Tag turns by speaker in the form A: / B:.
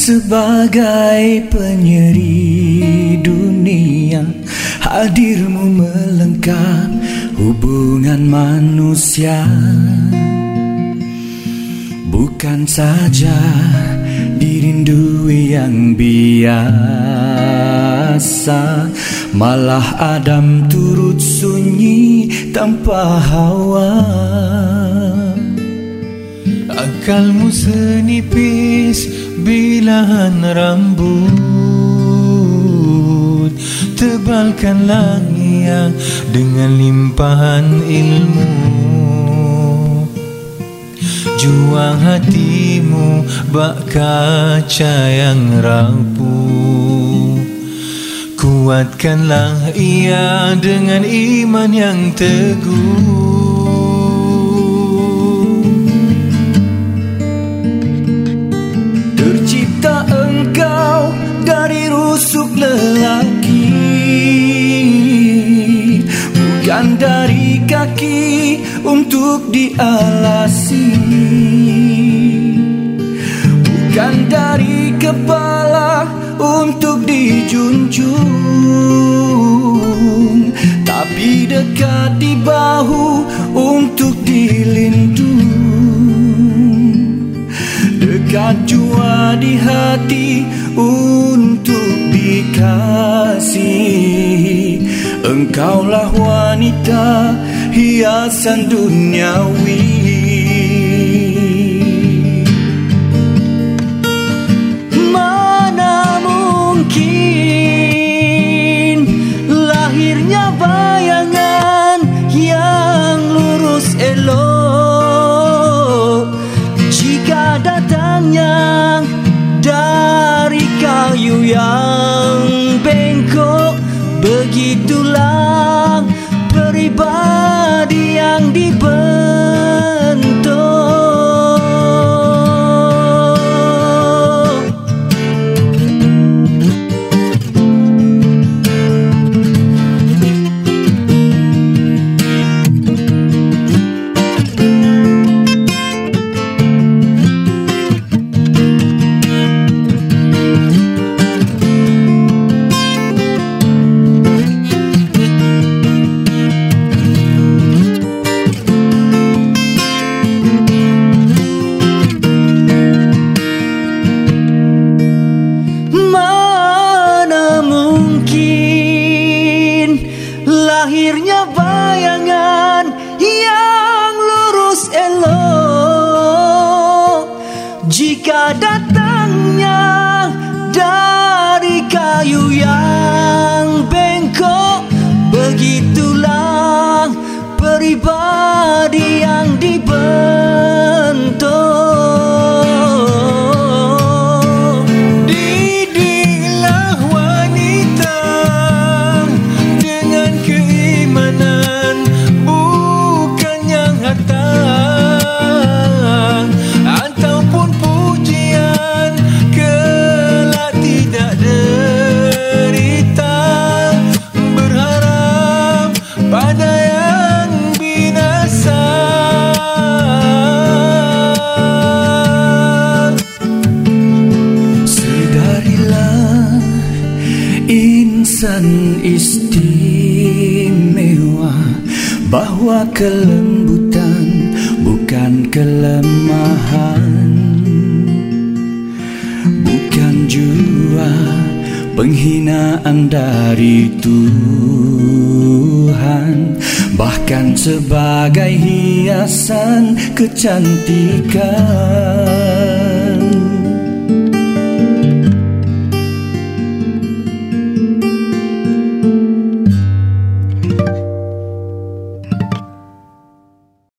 A: sebagai penyeri dunia. Hadirmu melengkap hubungan manusia. Bukan saja dirindui yang biasa Malah Adam turut sunyi tanpa hawa
B: Akalmu senipis bilahan rambut. Tebalkanlah ia dengan limpahan ilmu. Juang hatimu bak kaca yang rapuh. Kuatkanlah ia dengan iman yang teguh
A: Tercipta engkau dari rusuk lelaki. Bukan dari kaki untuk dialasi. Bukan dari kepala untuk dijunjung. Tapi dekat di bahu untuk dilindung. Dekat jua di hati untuk dikasih. Engkaulah wanita hiasan duniawi
C: datangnya dari kayu yang bengkok. Begitulah peribadi yang dibentuk kayu yang bengkok. Begitulah peribadi yang dibentuk
A: insan istimewa Bahawa kelembutan bukan kelemahan. Bukan jua penghinaan dari Tuhan Bahkan sebagai hiasan kecantikan